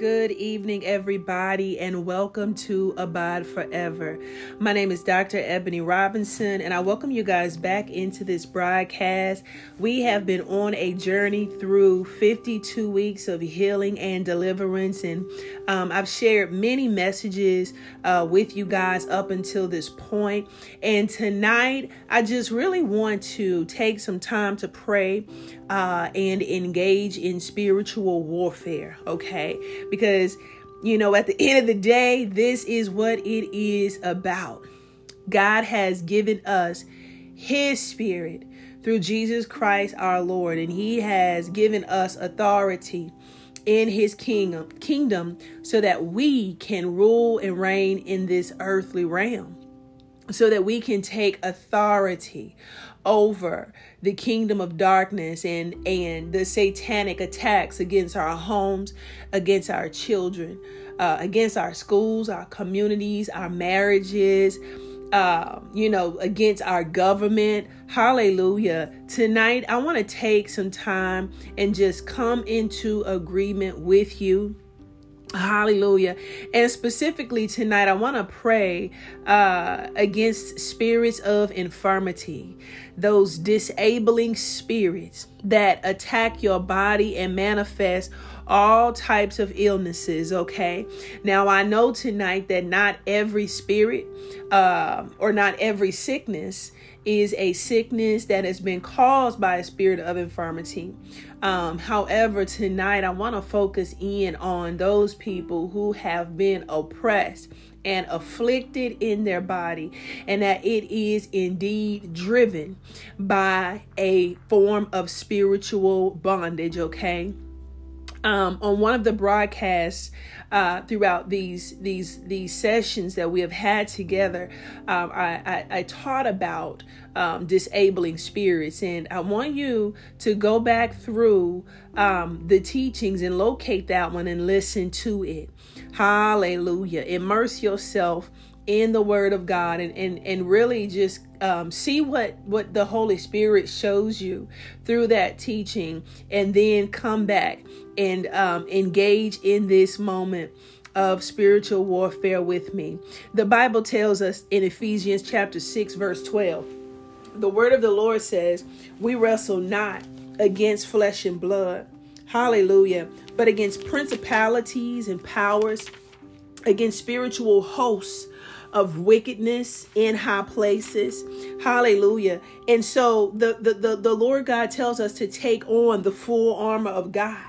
Good evening, everybody, and welcome to Abide Forever. My name is Dr. Ebony Robinson, and I welcome you guys back into this broadcast. We have been on a journey through 52 weeks of healing and deliverance, and um, I've shared many messages uh, with you guys up until this point. And tonight, I just really want to take some time to pray uh, and engage in spiritual warfare, okay? Because, you know, at the end of the day, this is what it is about. God has given us His Spirit through Jesus Christ our Lord, and He has given us authority in his kingdom kingdom so that we can rule and reign in this earthly realm so that we can take authority over the kingdom of darkness and and the satanic attacks against our homes against our children uh, against our schools our communities our marriages uh, you know against our government. Hallelujah. Tonight i want to take some time and just come into agreement with you Hallelujah. And specifically tonight, I want to pray uh, against spirits of infirmity, those disabling spirits that attack your body and manifest all types of illnesses. Okay. Now, I know tonight that not every spirit uh, or not every sickness is a sickness that has been caused by a spirit of infirmity. Um, however, tonight I want to focus in on those people who have been oppressed and afflicted in their body, and that it is indeed driven by a form of spiritual bondage, okay? Um, on one of the broadcasts uh, throughout these these these sessions that we have had together, um, I, I, I taught about um, disabling spirits. And I want you to go back through um, the teachings and locate that one and listen to it. Hallelujah. Immerse yourself in the word of God and, and, and really just um, see what, what the Holy Spirit shows you through that teaching and then come back and um, engage in this moment of spiritual warfare with me. The Bible tells us in Ephesians chapter 6 verse 12 the word of the Lord says, We wrestle not against flesh and blood. Hallelujah. But against principalities and powers, against spiritual hosts of wickedness in high places. Hallelujah. And so the, the, the, the Lord God tells us to take on the full armor of God.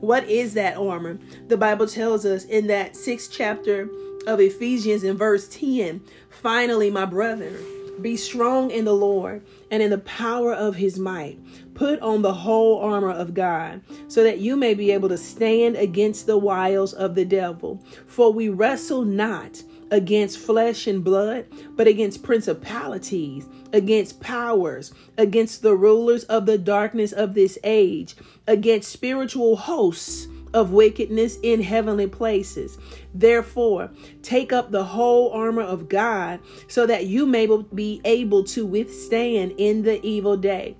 What is that armor? The Bible tells us in that sixth chapter of Ephesians in verse 10 finally, my brethren, be strong in the Lord and in the power of his might. Put on the whole armor of God, so that you may be able to stand against the wiles of the devil. For we wrestle not against flesh and blood, but against principalities, against powers, against the rulers of the darkness of this age, against spiritual hosts of wickedness in heavenly places. Therefore, take up the whole armor of God so that you may be able to withstand in the evil day.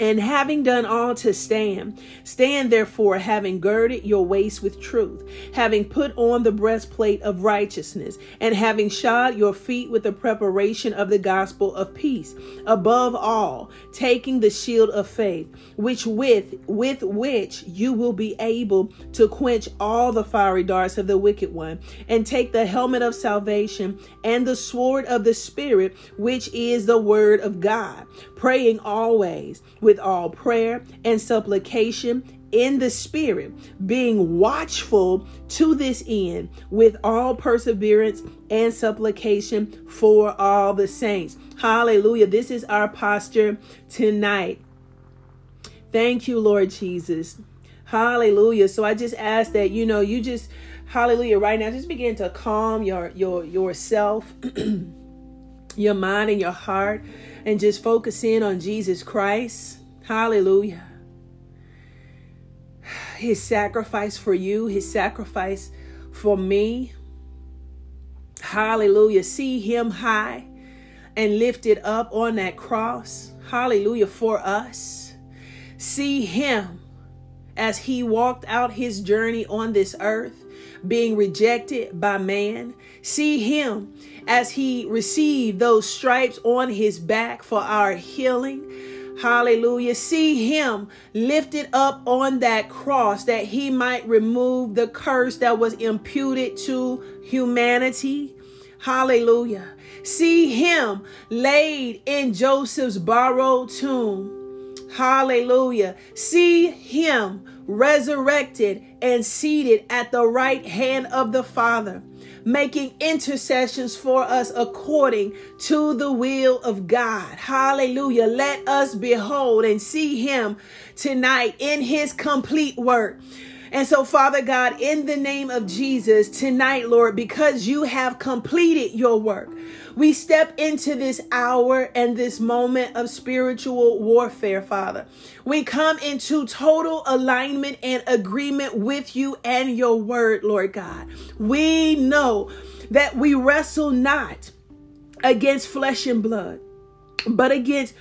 And having done all to stand, stand therefore, having girded your waist with truth, having put on the breastplate of righteousness, and having shod your feet with the preparation of the gospel of peace. Above all, taking the shield of faith, which with with which you will be able to quench all the fiery darts of the wicked one, and take the helmet of salvation and the sword of the spirit, which is the word of God, praying always with all prayer and supplication in the spirit, being watchful to this end with all perseverance and supplication for all the saints. Hallelujah. This is our posture tonight. Thank you, Lord Jesus. Hallelujah. So I just ask that you know you just hallelujah right now just begin to calm your your yourself your mind and your heart and just focus in on Jesus Christ. Hallelujah. His sacrifice for you, his sacrifice for me. Hallelujah. See him high and lifted up on that cross. Hallelujah for us. See him as he walked out his journey on this earth, being rejected by man. See him as he received those stripes on his back for our healing. Hallelujah. See him lifted up on that cross that he might remove the curse that was imputed to humanity. Hallelujah. See him laid in Joseph's borrowed tomb. Hallelujah. See him resurrected and seated at the right hand of the Father, making intercessions for us according to the will of God. Hallelujah. Let us behold and see him tonight in his complete work. And so, Father God, in the name of Jesus, tonight, Lord, because you have completed your work, we step into this hour and this moment of spiritual warfare, Father. We come into total alignment and agreement with you and your word, Lord God. We know that we wrestle not against flesh and blood, but against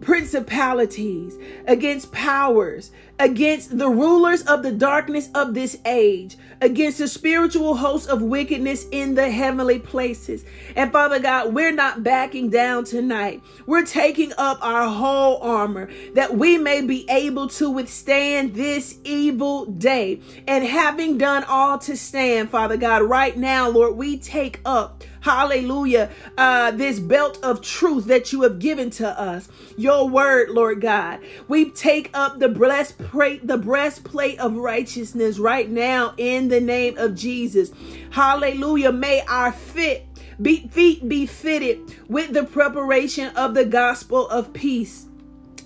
principalities, against powers, against the rulers of the darkness of this age, against the spiritual hosts of wickedness in the heavenly places. And Father God, we're not backing down tonight. We're taking up our whole armor that we may be able to withstand this evil day. And having done all to stand, Father God, right now, Lord, we take up hallelujah, uh, this belt of truth that you have given to us, your word, Lord God. We take up the breastplate, the breastplate of righteousness right now in the name of Jesus. Hallelujah. May our fit be, feet be fitted with the preparation of the gospel of peace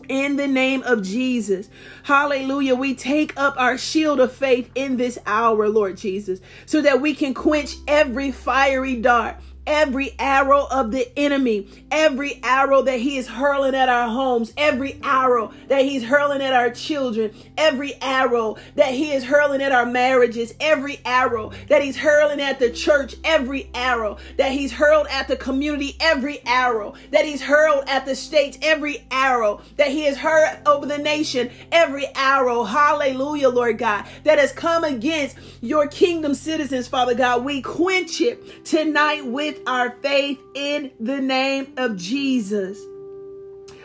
in the name of Jesus. Hallelujah. We take up our shield of faith in this hour, Lord Jesus, so that we can quench every fiery dart every arrow of the enemy, every arrow that he is hurling at our homes, every arrow that he's hurling at our children, every arrow that he is hurling at our marriages, every arrow that he's hurling at the church, every arrow that he's hurled at the community, every arrow that he's hurled at the states, every arrow that he has hurled over the nation, every arrow, hallelujah, Lord God, that has come against your kingdom citizens, Father God, we quench it tonight with our faith in the name of Jesus.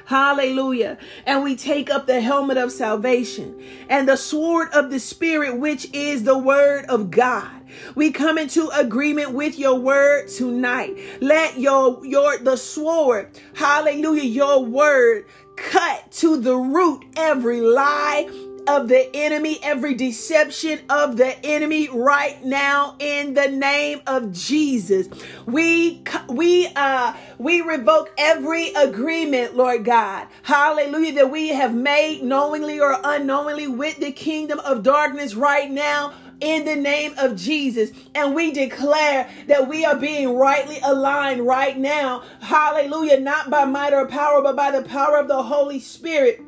Hallelujah. And we take up the helmet of salvation and the sword of the Spirit, which is the word of God. We come into agreement with your word tonight. Let your your the sword, hallelujah, your word cut to the root every lie of the enemy, every deception of the enemy right now in the name of Jesus. We we uh we revoke every agreement, Lord God. Hallelujah that we have made knowingly or unknowingly with the kingdom of darkness right now in the name of Jesus. And we declare that we are being rightly aligned right now. Hallelujah. Not by might or power, but by the power of the Holy Spirit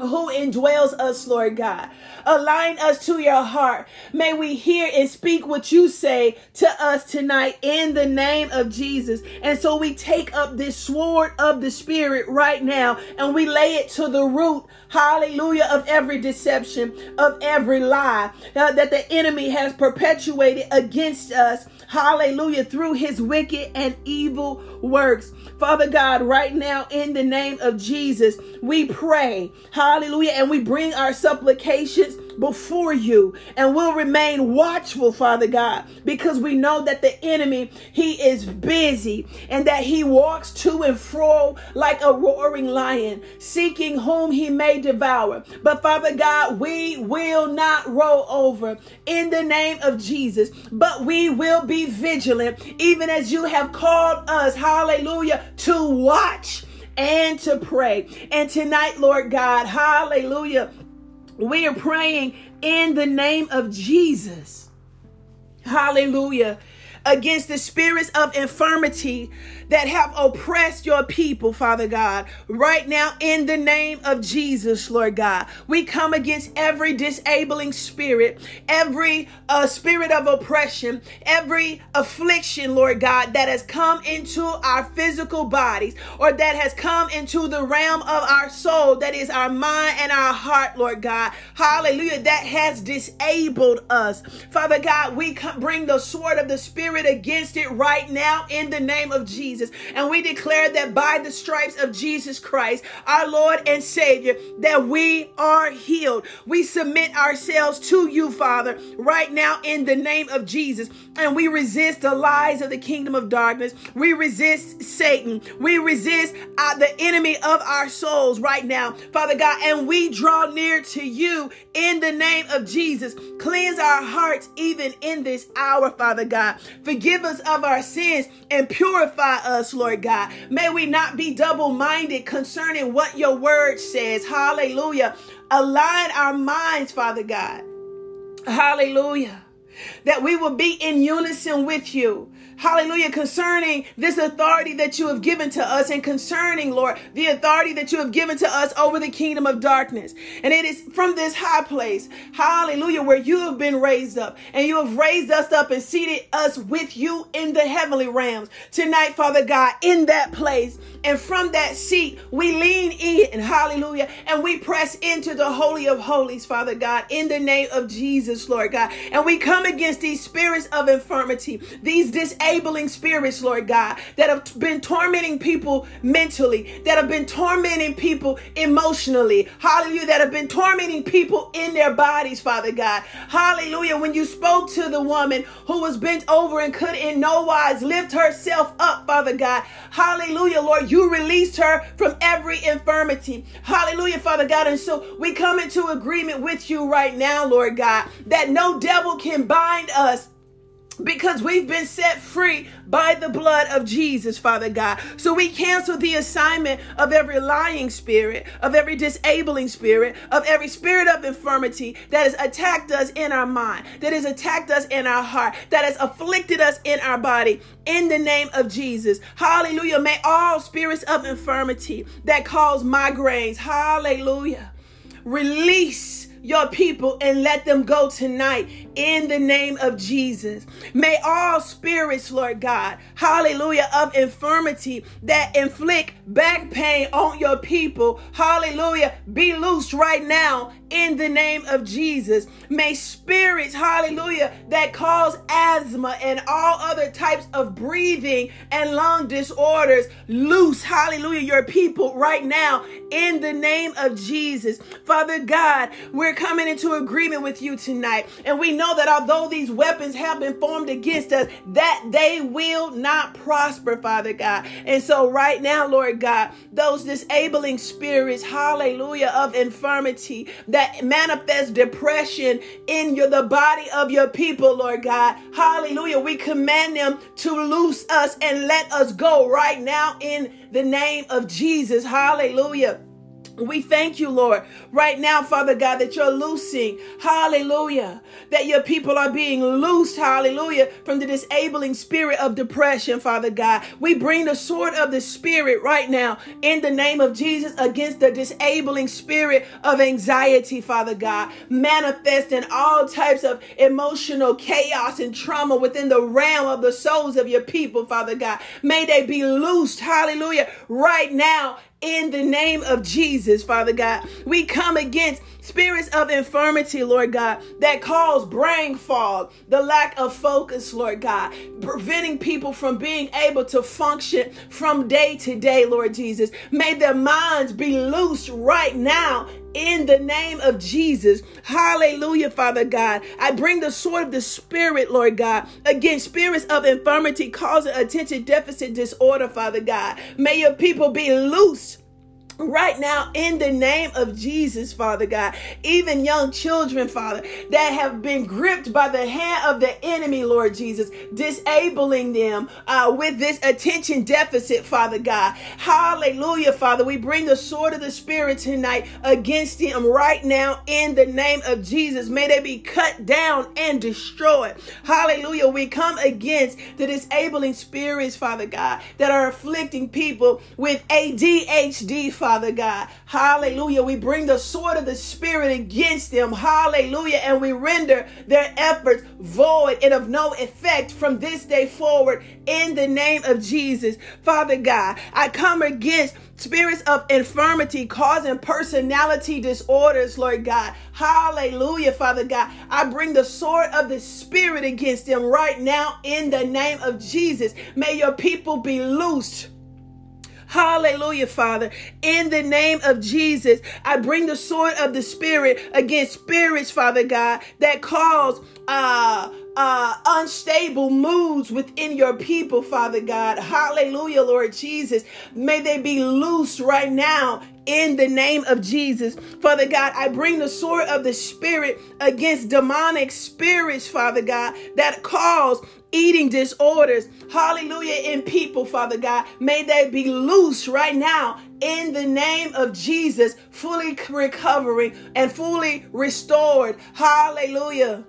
who indwells us, Lord God. Align us to your heart. May we hear and speak what you say to us tonight in the name of Jesus. And so we take up this sword of the Spirit right now and we lay it to the root, hallelujah, of every deception, of every lie uh, that the enemy has perpetuated against us hallelujah, through his wicked and evil works. Father God, right now in the name of Jesus, we pray, hallelujah, and we bring our supplications before you and we'll remain watchful, Father God, because we know that the enemy, he is busy and that he walks to and fro like a roaring lion, seeking whom he may devour. But Father God, we will not roll over in the name of Jesus, but we will be vigilant, even as you have called us, hallelujah, to watch and to pray. And tonight, Lord God, hallelujah we are praying in the name of Jesus. Hallelujah. Against the spirits of infirmity that have oppressed your people, Father God. Right now, in the name of Jesus, Lord God, we come against every disabling spirit, every uh, spirit of oppression, every affliction, Lord God, that has come into our physical bodies or that has come into the realm of our soul, that is our mind and our heart, Lord God. Hallelujah. That has disabled us. Father God, we bring the sword of the Spirit against it right now in the name of Jesus. Jesus. And we declare that by the stripes of Jesus Christ, our Lord and Savior, that we are healed. We submit ourselves to you, Father, right now in the name of Jesus. And we resist the lies of the kingdom of darkness. We resist Satan. We resist uh, the enemy of our souls right now, Father God. And we draw near to you in the name of Jesus. Cleanse our hearts even in this hour, Father God. Forgive us of our sins and purify us, Lord God. May we not be double minded concerning what your word says. Hallelujah. Align our minds, Father God. Hallelujah. That we will be in unison with you. Hallelujah. Concerning this authority that you have given to us and concerning, Lord, the authority that you have given to us over the kingdom of darkness. And it is from this high place, hallelujah, where you have been raised up and you have raised us up and seated us with you in the heavenly realms. Tonight, Father God, in that place and from that seat, we lean in, hallelujah, and we press into the Holy of Holies, Father God, in the name of Jesus, Lord God. And we come against these spirits of infirmity, these disabling spirits, Lord God, that have been tormenting people mentally, that have been tormenting people emotionally. Hallelujah. That have been tormenting people in their bodies, Father God. Hallelujah. When you spoke to the woman who was bent over and could in no wise lift herself up, Father God. Hallelujah, Lord. You released her from every infirmity. Hallelujah, Father God. And so we come into agreement with you right now, Lord God, that no devil can bind us because we've been set free by the blood of Jesus, Father God. So we cancel the assignment of every lying spirit, of every disabling spirit, of every spirit of infirmity that has attacked us in our mind, that has attacked us in our heart, that has afflicted us in our body. In the name of Jesus. Hallelujah. May all spirits of infirmity that cause migraines, hallelujah, release your people and let them go tonight in the name of Jesus. May all spirits, Lord God, hallelujah, of infirmity that inflict back pain on your people, hallelujah, be loosed right now in the name of Jesus. May spirits, hallelujah, that cause asthma and all other types of breathing and lung disorders loose, hallelujah, your people right now in the name of Jesus. Father God, we're coming into agreement with you tonight, and we know that although these weapons have been formed against us, that they will not prosper, Father God. And so, right now, Lord God, those disabling spirits, hallelujah, of infirmity that manifest depression in your, the body of your people, Lord God, hallelujah, we command them to loose us and let us go right now in the name of Jesus, hallelujah. We thank you, Lord, right now, Father God, that you're loosing, hallelujah, that your people are being loosed, hallelujah, from the disabling spirit of depression, Father God. We bring the sword of the Spirit right now in the name of Jesus against the disabling spirit of anxiety, Father God, manifesting all types of emotional chaos and trauma within the realm of the souls of your people, Father God. May they be loosed, hallelujah, right now in the name of Jesus, Father God. We come against spirits of infirmity, Lord God, that cause brain fog, the lack of focus, Lord God, preventing people from being able to function from day to day, Lord Jesus. May their minds be loosed right now in the name of Jesus. Hallelujah, Father God. I bring the sword of the Spirit, Lord God, against spirits of infirmity causing attention deficit disorder, Father God. May your people be loose right now in the name of Jesus, Father God. Even young children, Father, that have been gripped by the hand of the enemy, Lord Jesus, disabling them uh, with this attention deficit, Father God. Hallelujah, Father. We bring the sword of the Spirit tonight against them right now in the name of Jesus. May they be cut down and destroyed. Hallelujah. We come against the disabling spirits, Father God, that are afflicting people with ADHD, Father. Father God. Hallelujah. We bring the sword of the Spirit against them. Hallelujah. And we render their efforts void and of no effect from this day forward in the name of Jesus. Father God, I come against spirits of infirmity causing personality disorders, Lord God. Hallelujah, Father God. I bring the sword of the Spirit against them right now in the name of Jesus. May your people be loosed Hallelujah, Father. In the name of Jesus, I bring the sword of the Spirit against spirits, Father God, that cause uh uh, unstable moods within your people, Father God. Hallelujah, Lord Jesus. May they be loose right now in the name of Jesus. Father God, I bring the sword of the Spirit against demonic spirits, Father God, that cause eating disorders. Hallelujah, in people, Father God. May they be loose right now in the name of Jesus, fully recovering and fully restored. Hallelujah.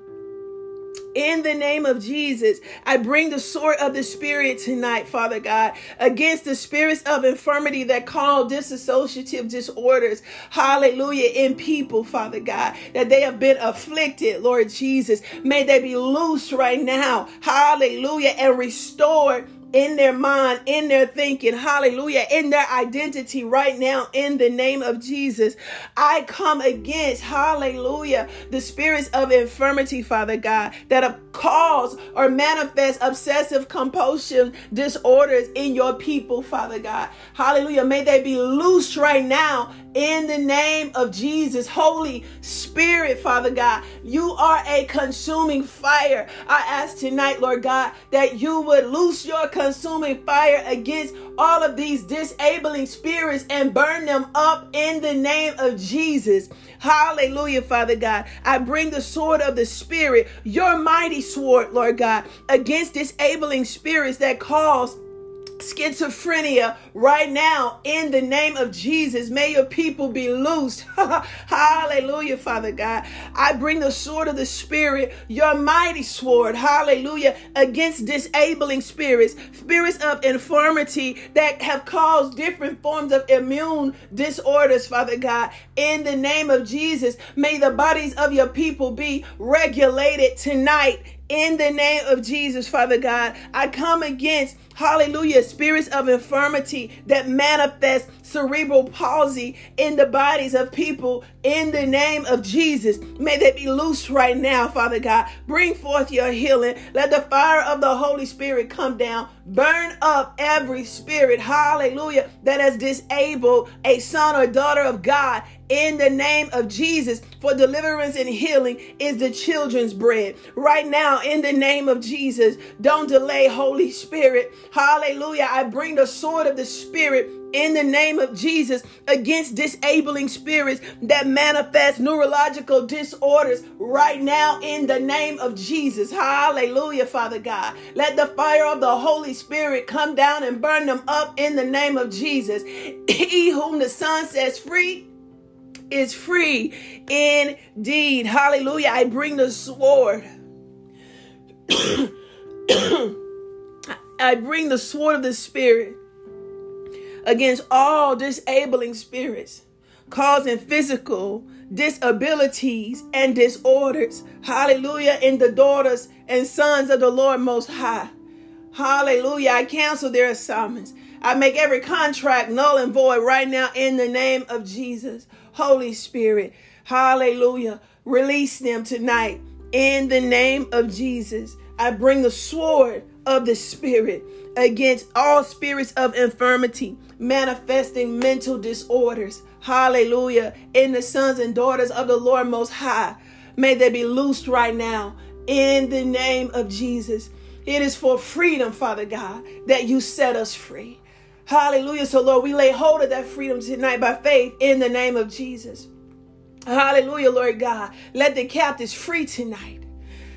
In the name of Jesus, I bring the sword of the Spirit tonight, Father God, against the spirits of infirmity that call dissociative disorders. Hallelujah. In people, Father God, that they have been afflicted, Lord Jesus. May they be loosed right now. Hallelujah. And restored in their mind, in their thinking, hallelujah, in their identity right now in the name of Jesus. I come against, hallelujah, the spirits of infirmity, Father God, that have caused or manifest obsessive compulsion disorders in your people, Father God. Hallelujah. May they be loosed right now in the name of Jesus. Holy Spirit, Father God, you are a consuming fire. I ask tonight, Lord God, that you would loose your consuming fire against all of these disabling spirits and burn them up in the name of Jesus. Hallelujah, Father God. I bring the sword of the Spirit, your mighty sword, Lord God, against disabling spirits that cause schizophrenia right now in the name of Jesus. May your people be loosed. hallelujah, Father God. I bring the sword of the Spirit, your mighty sword, hallelujah, against disabling spirits, spirits of infirmity that have caused different forms of immune disorders, Father God. In the name of Jesus, may the bodies of your people be regulated tonight in the name of Jesus, Father God. I come against hallelujah, spirits of infirmity that manifest cerebral palsy in the bodies of people in the name of Jesus. May they be loose right now, Father God. Bring forth your healing. Let the fire of the Holy Spirit come down. Burn up every spirit, hallelujah, that has disabled a son or daughter of God in the name of Jesus. For deliverance and healing is the children's bread. Right now, in the name of Jesus, don't delay, Holy Spirit. Hallelujah. I bring the sword of the Spirit in the name of Jesus against disabling spirits that manifest neurological disorders right now in the name of Jesus. Hallelujah, Father God. Let the fire of the Holy Spirit come down and burn them up in the name of Jesus. He whom the Son sets free is free indeed. Hallelujah. I bring the sword. I bring the sword of the Spirit against all disabling spirits, causing physical disabilities and disorders. Hallelujah. In the daughters and sons of the Lord Most High. Hallelujah. I cancel their assignments. I make every contract null and void right now in the name of Jesus. Holy Spirit. Hallelujah. Release them tonight in the name of Jesus. I bring the sword of the Spirit against all spirits of infirmity, manifesting mental disorders. Hallelujah. In the sons and daughters of the Lord Most High. May they be loosed right now in the name of Jesus. It is for freedom, Father God, that you set us free. Hallelujah. So, Lord, we lay hold of that freedom tonight by faith in the name of Jesus. Hallelujah, Lord God. Let the captives free tonight.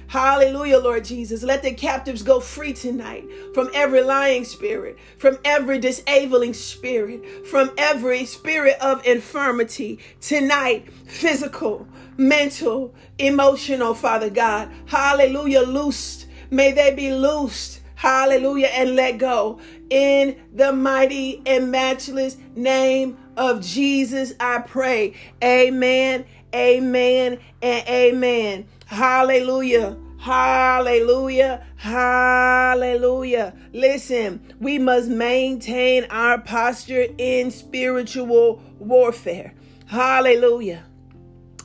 Hallelujah, Lord Jesus. Let the captives go free tonight from every lying spirit, from every disabling spirit, from every spirit of infirmity tonight, physical, mental, emotional, Father God. Hallelujah, loosed. May they be loosed. Hallelujah, and let go. In the mighty and matchless name of Jesus, I pray. Amen, amen, and amen. Hallelujah. Hallelujah. Hallelujah. Listen, we must maintain our posture in spiritual warfare. Hallelujah.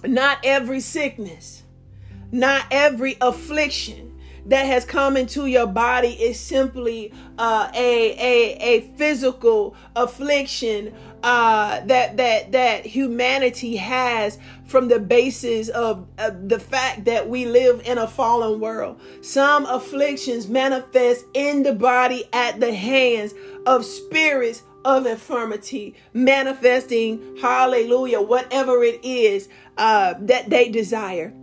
Not every sickness, not every affliction that has come into your body is simply uh, a, a a physical affliction uh, that that that humanity has from the basis of uh, the fact that we live in a fallen world. Some afflictions manifest in the body at the hands of spirits of infirmity, manifesting, hallelujah, whatever it is uh, that they desire.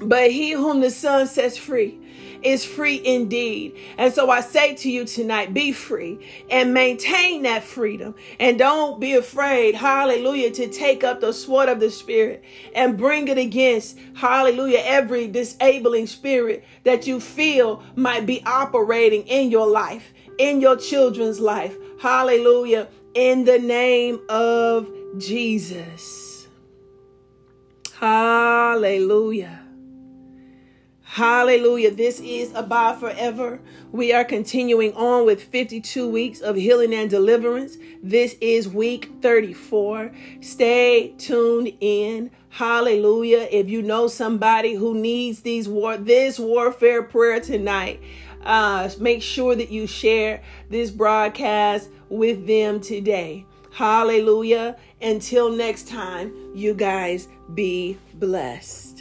But he whom the Son sets free is free indeed. And so I say to you tonight, be free and maintain that freedom. And don't be afraid, hallelujah, to take up the sword of the Spirit and bring it against, hallelujah, every disabling spirit that you feel might be operating in your life, in your children's life. Hallelujah. In the name of Jesus. Hallelujah. Hallelujah. This is Abide Forever. We are continuing on with 52 weeks of healing and deliverance. This is week 34. Stay tuned in. Hallelujah. If you know somebody who needs these war this warfare prayer tonight, uh, make sure that you share this broadcast with them today. Hallelujah. Until next time, you guys be blessed.